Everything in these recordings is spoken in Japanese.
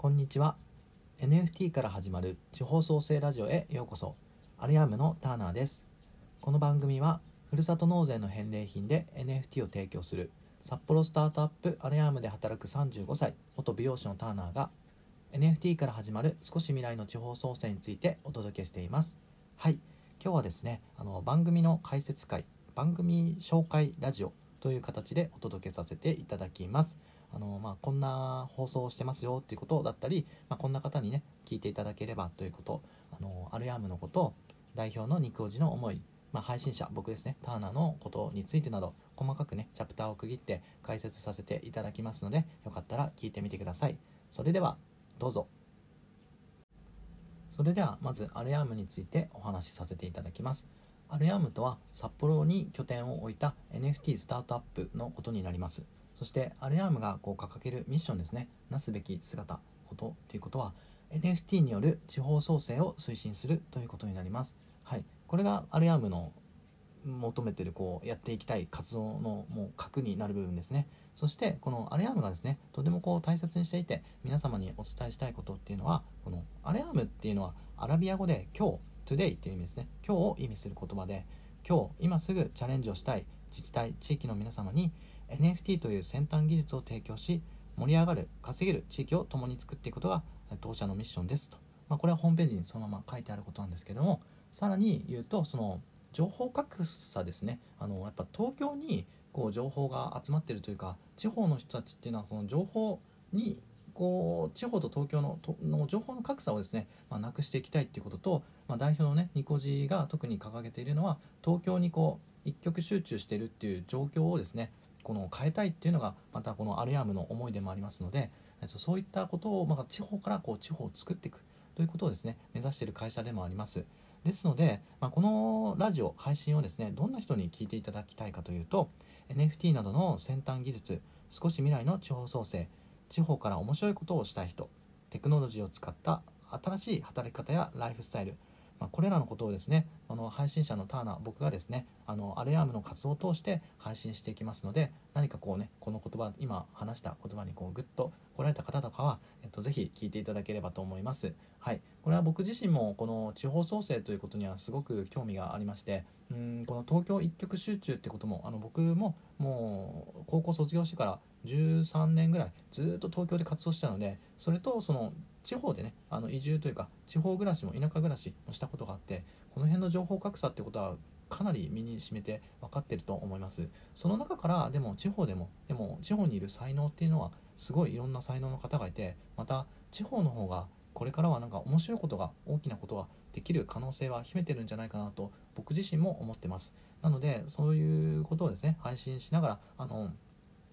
こんにちは。NFT から始まる地方創生ラジオへようこそ。アリアームのターナーです。この番組はふるさと納税の返礼品で NFT を提供する札幌スタートアップアリアームで働く35歳元美容師のターナーが NFT から始まる少し未来の地方創生についてお届けしています。はい。今日はですねあの番組の解説会番組紹介ラジオという形でお届けさせていただきます。あの、まあ、こんな放送をしてますよっていうことだったり、まあ、こんな方にね聞いていただければということあのアルヤームのこと代表の肉おじの思い、まあ、配信者僕ですねターナーのことについてなど細かくねチャプターを区切って解説させていただきますのでよかったら聞いてみてください。それではどうぞ。それではまずアルヤームについてお話しさせていただきます。アルヤームとは札幌に拠点を置いた NFT スタートアップのことになります。そしてアレアームがこう掲げるミッションですね。なすべき姿ことということは NFT による地方創生を推進するということになります。はい。これがアレアームの求めてるこうやっていきたい活動のもう核になる部分ですね。そしてこのアレアームがですねとてもこう大切にしていて皆様にお伝えしたいことっていうのはこのアレアームっていうのはアラビア語で今日 today っていう意味ですね。今日を意味する言葉で今日今すぐチャレンジをしたい自治体地域の皆様に NFT という先端技術を提供し盛り上がる稼げる地域を共に作っていくことが当社のミッションですと、まあ、これはホームページにそのまま書いてあることなんですけどもさらに言うとその情報格差ですね。あのやっぱ東京にこう情報が集まってるというか地方の人たちっていうのはこの情報にこう地方と東京のとの情報の格差をですね、まあ、なくしていきたいっていうことと、まあ、代表のねニコジが特に掲げているのは東京にこう一極集中してるっていう状況をですねこの変えたいっていうのがまたこのアルヤームの思いでもありますのでそういったことをま地方からこう地方を作っていくということをですね目指している会社でもあります。ですので、まあ、このラジオ配信をですねどんな人に聞いていただきたいかというと NFT などの先端技術少し未来の地方創生地方から面白いことをしたい人テクノロジーを使った新しい働き方やライフスタイルまあ、これらのことをですねあの配信者のターナー僕がですねあのアレアームの活動を通して配信していきますので何かこうねこの言葉今話した言葉にこうグッと来られた方とかは、えっと、ぜひ聞いていただければと思います。はい。これは僕自身もこの地方創生ということにはすごく興味がありましてうんこの東京一極集中ってこともあの僕ももう高校卒業してから13年ぐらいずっと東京で活動したのでそれとその地方でねあの移住というか地方暮らしも田舎暮らしもしたことがあってこの辺の情報格差ってことはかなり身にしめて分かってると思います。その中からでも地方でもでも地方にいる才能っていうのはすごいいろんな才能の方がいてまた地方の方がこれからはなんか面白いことが大きなことができる可能性は秘めてるんじゃないかなと僕自身も思ってます。なのでそういうことをですね配信しながらあの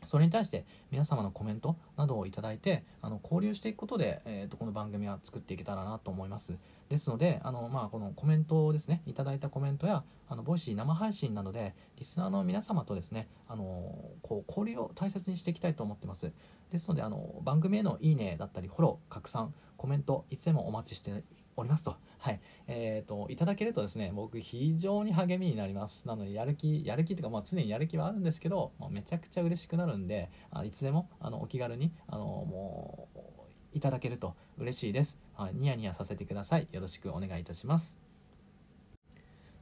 それに対して皆様のコメントなどをいただいてあの交流していくことで、えーと、この番組は作っていけたらなと思いますですのであの、まあ、このコメントをですねいただいたコメントやあの Voicy 生配信などでリスナーの皆様とですねあのこう交流を大切にしていきたいと思ってますですのであの番組へのいいねだったりフォロー拡散コメントいつでもお待ちしておりますと。はい。えっ、ー、と、いただけるとですね、僕非常に励みになります。なので、やる気、やる気というか、まあ常にやる気はあるんですけど、まあ、めちゃくちゃ嬉しくなるんで、あいつでも、あの、お気軽に、あの、もう、いただけると嬉しいです。はい。ニヤニヤさせてください。よろしくお願いいたします。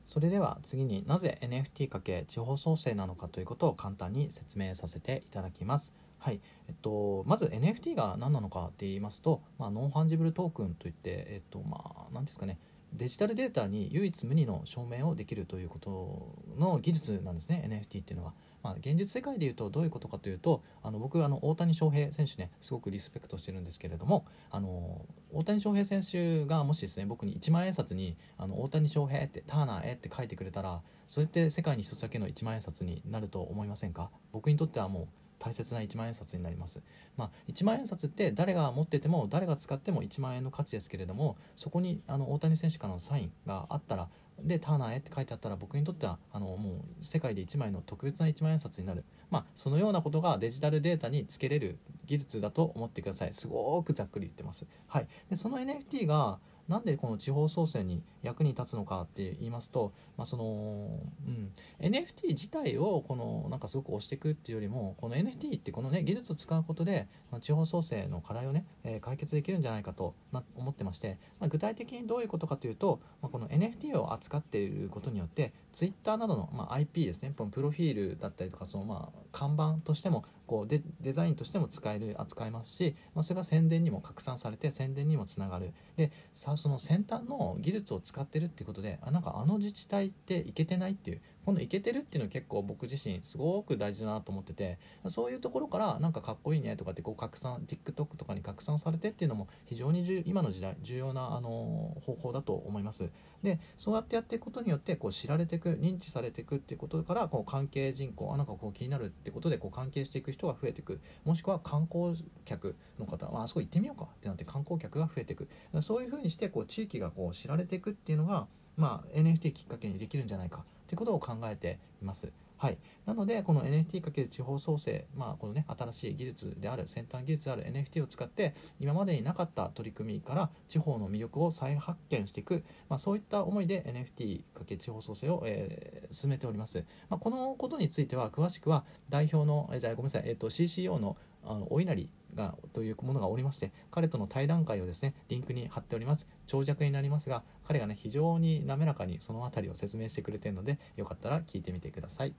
それでは次になぜ NFT かけ地方創生なのかということを簡単に説明させていただきます。はい。えっと、まず NFT が何なのかって言いますと、まあ、ノンファンジブルトークンといって、えっとまあ、何ですかね。デジタルデータに唯一無二の証明をできるということの技術なんですね NFT っていうのは。まあ、現実世界でいうとどういうことかというとあの僕あの大谷翔平選手ねすごくリスペクトしてるんですけれどもあの大谷翔平選手がもしですね僕に1万円札にあの大谷翔平ってターナーへって書いてくれたらそれって世界に一つだけの1万円札になると思いませんか？僕にとってはもう大切な1万円札になります、まあ、1万円札って誰が持ってても誰が使っても1万円の価値ですけれどもそこにあの大谷選手からのサインがあったらでターナーへって書いてあったら僕にとってはあのもう世界で1枚の特別な1万円札になる、まあ、そのようなことがデジタルデータにつけれる技術だと思ってください。すごくざっくり言ってます、はい、でその NFT がなんでこの地方創生に役に立つのかって言いますと、まあそのうん、NFT 自体をこのなんかすごく押していくっていうよりもこの NFT ってこのね技術を使うことで地方創生の課題をね、えー、解決できるんじゃないかと思ってまして、まあ、具体的にどういうことかというと、まあ、この NFT を扱っていることによって Twitter などの、まあ、IP ですねプロフィールだったりとかそのまあ看板としてもこうデデザインとしても使える扱いますし、まあ、それが宣伝にも拡散されて宣伝にもつながる。でさその先端の技術を使ってるっていうことであなんかあの自治体っていけてないっていうこのいけてるっていうのは結構僕自身すごく大事だなと思っててそういうところからなんかかっこいいねとかってこう拡散 TikTok とかに拡散されてっていうのも非常に今の時代重要なあの方法だと思います。でそうやってやっていくことによってこう知られていく認知されていくっていうことからこう関係人口あなんかこう気になるってことでこう関係していく人が増えていく。もしくは観光客の方ああそこ行ってみようかってなって観光客が増えていく。そういうふうにしてこう地域がこう知られていくっていうのが、まあ、NFT きっかけにできるんじゃないか。っていうことを考えています。はい、なのでこの NFT× 地方創生、まあ、このね新しい技術である先端技術である NFT を使って今までになかった取り組みから地方の魅力を再発見していく、まあ、そういった思いで NFT× 地方創生を、えー、進めております、まあ、このことについては詳しくは代表のえじゃごめんなさい、えーと、CCO のあのお稲荷がというものがおりまして彼との対談会をですねリンクに貼っております。長尺になりますが彼がね非常に滑らかにその辺りを説明してくれているのでよかったら聞いてみてください。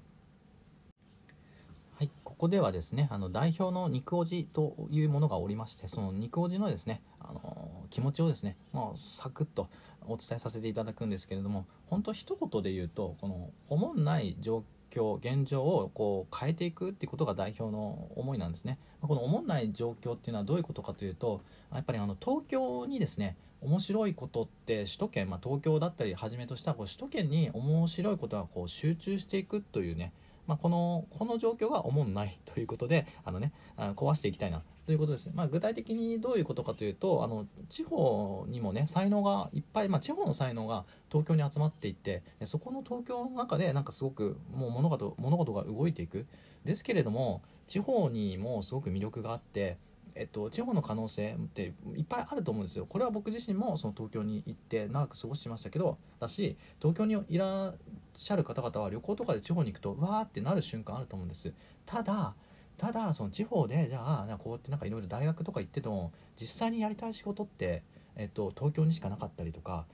はい、ここではですねあの代表の肉おじというものがおりましてその肉おじのですねあの気持ちをですね、まあ、サクッとお伝えさせていただくんですけれども本当一言で言うとこのおもんない状況現状をこう変えていくっていうことが代表の思いなんですね。このおもんない状況っていうのはどういうことかというとやっぱりあの東京にですね面白いことって首都圏、まあ、東京だったりはじめとしたこう首都圏に面白いことがこう集中していくというねまあ、このこの状況がおもんないということであの、ね、あの壊していきたいなということです。ね、まあ、具体的にどういうことかというとあの地方にもね才能がいっぱい、まあ、地方の才能が東京に集まっていってそこの東京の中でなんかすごくもう物事物事が動いていく。ですけれども地方にもすごく魅力があってえっと、地方の可能性っていっぱいあると思うんですよ。これは僕自身もその東京に行って長く過ごしてましたけどだし東京にいらっしゃる方々は旅行とかで地方に行くとわーってなる瞬間あると思うんです。ただただその地方でじゃあこうやってなんかいろいろ大学とか行ってても実際にやりたい仕事って、えっと、東京にしかなかったりとか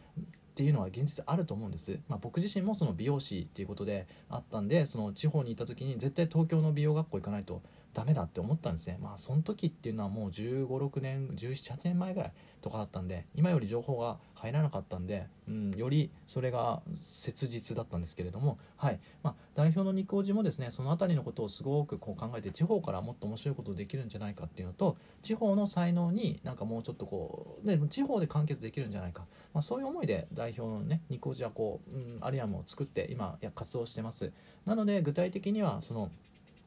っていうのは現実あると思うんです、まあ、僕自身もその美容師っていうことであったんでその地方に行った時に絶対東京の美容学校行かないとダメだって思ったんですね。まあその時っていうのはもう1 5 6年1718年前ぐらいとかだったんで今より情報が入らなかったんで、うん、よりそれが切実だったんですけれども、はい。まあ、代表の肉王子もですねその辺りのことをすごくこう考えて地方からもっと面白いことできるんじゃないかっていうのと地方の才能になんかもうちょっとこうで地方で完結できるんじゃないか、まあ、そういう思いで代表のね肉王子はこう、うん、アリアムを作って今活動してます。なので具体的にはその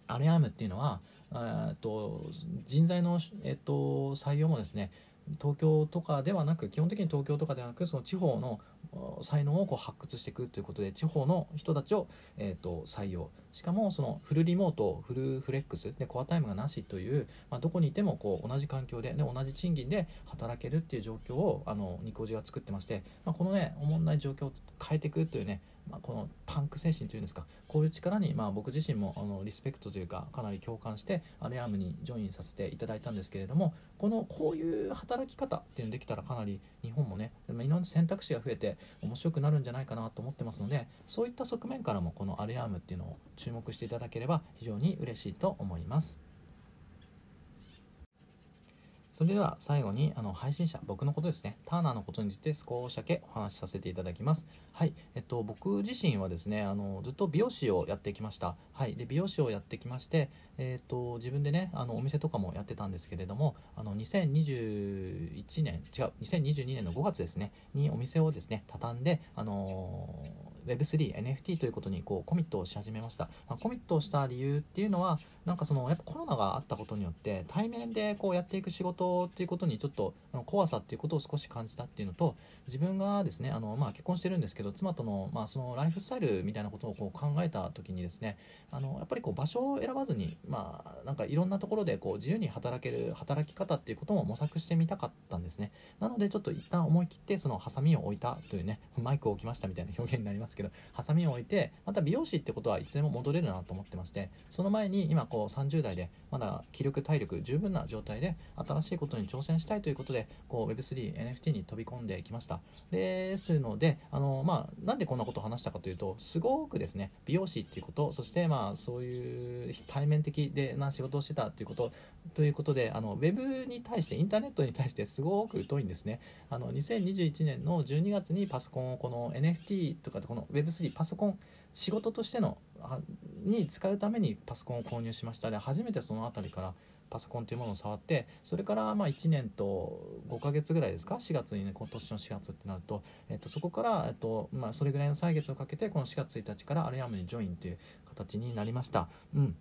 アリアムっていうのはと人材の、えっと、採用もですね東京とかではなく基本的に東京とかではなくその地方の才能をこう発掘していくということで地方の人たちを、えーと、採用。しかもそのフルリモートフルフレックスでコアタイムがなしという、まあ、どこにいてもこう同じ環境でで同じ賃金で働けるっていう状況をあのニコジが作ってまして、まあ、このねおもんない状況を変えていくというねまあ、このパンク精神というんですかこういう力に、まあ、僕自身もあのリスペクトというかかなり共感してアレアームにジョインさせていただいたんですけれどもこのこういう働き方っていうのできたらかなり日本もねいろんな選択肢が増えて面白くなるんじゃないかなと思ってますのでそういった側面からもこのアレアームっていうのを注目していただければ非常に嬉しいと思います。それでは最後にあの配信者僕のことですね。ターナーのことについて少しだけお話しさせていただきます。はい。えっと僕自身はですねあのずっと美容師をやってきました。はい。で美容師をやってきましてえっと自分でねあのお店とかもやってたんですけれどもあの2021年違う2022年の5月ですねにお店をですね畳んであの Web3、NFT ということにこうコミットをし始めました、まあ、コミットをした理由っていうのはなんかそのやっぱコロナがあったことによって対面でこうやっていく仕事っていうことにちょっとの怖さっていうことを少し感じたっていうのと自分がですねあの、まあ、結婚してるんですけど妻との,、まあそのライフスタイルみたいなことをこう考えた時にですねあのやっぱりこう場所を選ばずに、まあ、なんかいろんなところでこう自由に働ける働き方っていうことも模索してみたかったんですね。なのでちょっと一旦思い切ってそのハサミを置いたというねマイクを置きましたみたいな表現になりますけどハサミを置いてまた美容師ってことはいつでも戻れるなと思ってましてその前に今こう30代でまだ気力体力十分な状態で新しいことに挑戦したいということでこう Web3NFT に飛び込んできました。ですのであの、まあ、なんでこんなことを話したかというとすごくですね美容師っていうことそしてまあそういう対面的でな仕事をしてたっていうことということであのウェブに対してインターネットに対してすごく疎いんですね。あの2021年の12月にパソコンをこの NFT とかこの Web3 パソコン仕事としてのに使うためにパソコンを購入しました。で初めてその辺りからパソコンというものを触ってそれからまあ1年と5ヶ月ぐらいですか？4月にね今年の4月ってなると、えっと、そこから、えっとまあ、それぐらいの歳月をかけてこの4月1日からアルヤムにジョインという形になりました。うん。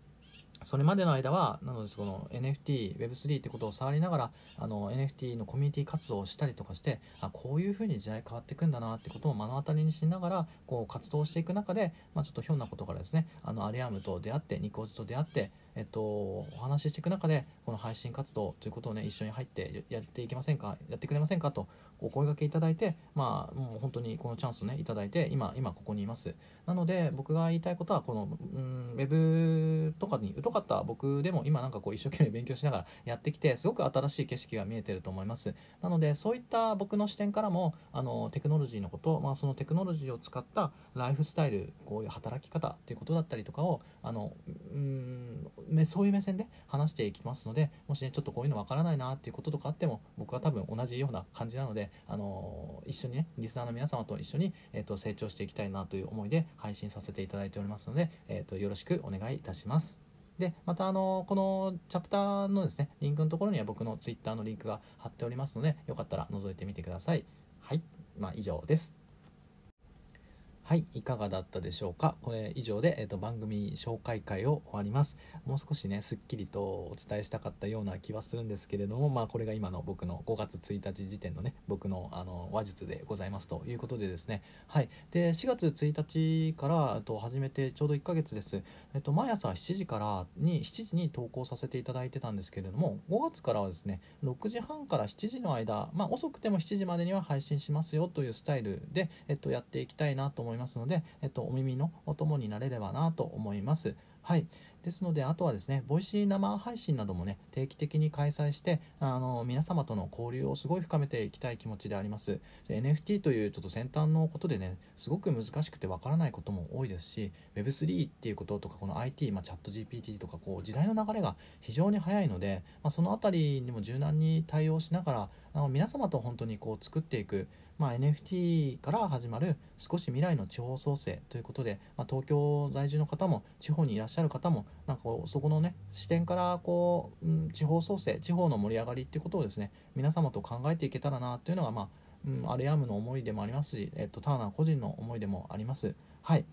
それまでの間はなのでその NFT、Web3 ってことを触りながらあの NFT のコミュニティ活動をしたりとかしてあこういうふうに時代変わっていくんだなってことを目の当たりにしながらこう活動していく中で、まあ、ちょっとひょんなことからですねあのアリアムと出会ってニコーズと出会ってえっと、お話ししていく中でこの配信活動ということをね一緒に入ってやっていきませんかやってくれませんかとお声がけいただいてまあもう本当にこのチャンスをねいただいて今今ここにいます。なので僕が言いたいことはこの、うん、ウェブとかに疎かった僕でも今なんかこう一生懸命勉強しながらやってきてすごく新しい景色が見えてると思います。なのでそういった僕の視点からもあのテクノロジーのこと、まあ、そのテクノロジーを使ったライフスタイルこういう働き方っていうことだったりとかをあのうんそういう目線で話していきますのででもしねちょっとこういうのわからないなっていうこととかあっても僕は多分同じような感じなのであの一緒にねリスナーの皆様と一緒に、えーと、成長していきたいなという思いで配信させていただいておりますので、えーと、よろしくお願いいたします。でまたあのこのチャプターのですねリンクのところには僕の Twitter のリンクが貼っておりますのでよかったら覗いてみてください。はい、まあ、以上です。はい、いかがだったでしょうか？これ以上で、えーと、番組紹介会を終わります。もう少しね、すっきりとお伝えしたかったような気はするんですけれども、まあ、これが今の僕の5月1日時点のね、僕のあの話術でございますということでですね、はい、で4月1日からと始めてちょうど1ヶ月です。えっと、毎朝7時からに7時に投稿させていただいてたんですけれども、5月からはですね、6時半から7時の間、まあ、遅くても7時までには配信しますよというスタイルで、えっと、やっていきたいなと思います。いますので、えっと、お耳のお供になれればなと思います。はい。ですので、あとはですね、 Voicy 生配信などもね、定期的に開催して、あの、皆様との交流をすごい深めていきたい気持ちであります。NFT というちょっと先端のことでね、すごく難しくてわからないことも多いですし、Web3 っていうこととか、この IT、まあ、 ChatGPT とか、こう、時代の流れが非常に早いので、まあ、そのあたりにも柔軟に対応しながら、あの皆様と本当にこう作っていく、まあ、NFT から始まる少し未来の地方創生ということで、まあ、東京在住の方も地方にいらっしゃる方もなんかそこのね視点からこう、うん、地方創生地方の盛り上がりということをですね皆様と考えていけたらなというのが、まあうん、アレアムの思いでもありますし、えっと、ターナー個人の思いでもあります。はい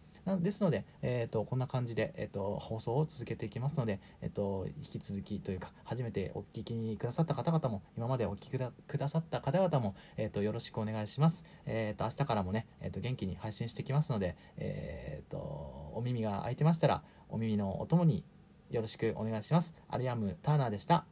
ですので、えーと、こんな感じで、えーと、放送を続けていきますので、えーと、引き続きというか初めてお聞きくださった方々も今までお聞きくださった方々も、えー、とよろしくお願いします、えー、と明日からもね、えー、と元気に配信してきますので、えー、とお耳が空いてましたらお耳のお供によろしくお願いします。アリアム・ターナーでした。